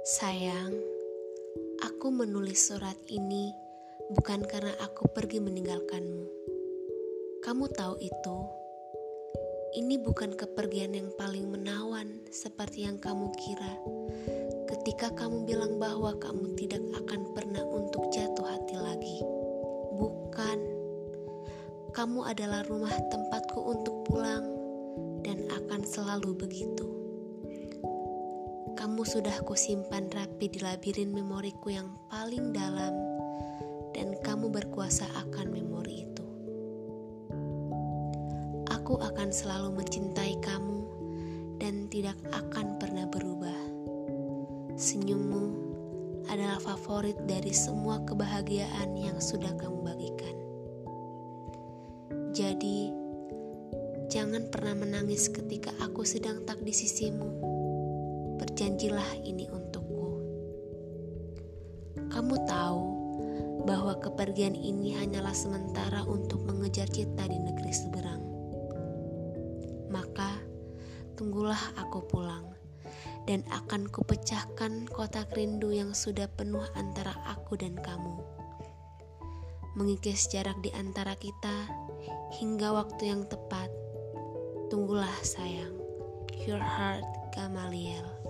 Sayang, aku menulis surat ini bukan karena aku pergi meninggalkanmu. Kamu tahu itu. Ini bukan kepergian yang paling menawan seperti yang kamu kira. Ketika kamu bilang bahwa kamu tidak akan pernah untuk jatuh hati lagi. Bukan. Kamu adalah rumah tempatku untuk pulang dan akan selalu begitu. Kamu sudah kusimpan rapi di labirin memoriku yang paling dalam dan kamu berkuasa akan memori itu. Aku akan selalu mencintai kamu dan tidak akan pernah berubah. Senyummu adalah favorit dari semua kebahagiaan yang sudah kamu bagikan. Jadi, jangan pernah menangis ketika aku sedang tak di sisimu. Berjanjilah ini untukku. Kamu tahu bahwa kepergian ini hanyalah sementara untuk mengejar cita di negeri seberang maka tunggulah aku pulang dan akan kupecahkan kotak rindu yang sudah penuh antara aku dan kamu. Mengikis jarak di antara kita hingga waktu yang tepat. Tunggulah sayang. Your heart Gamaliel.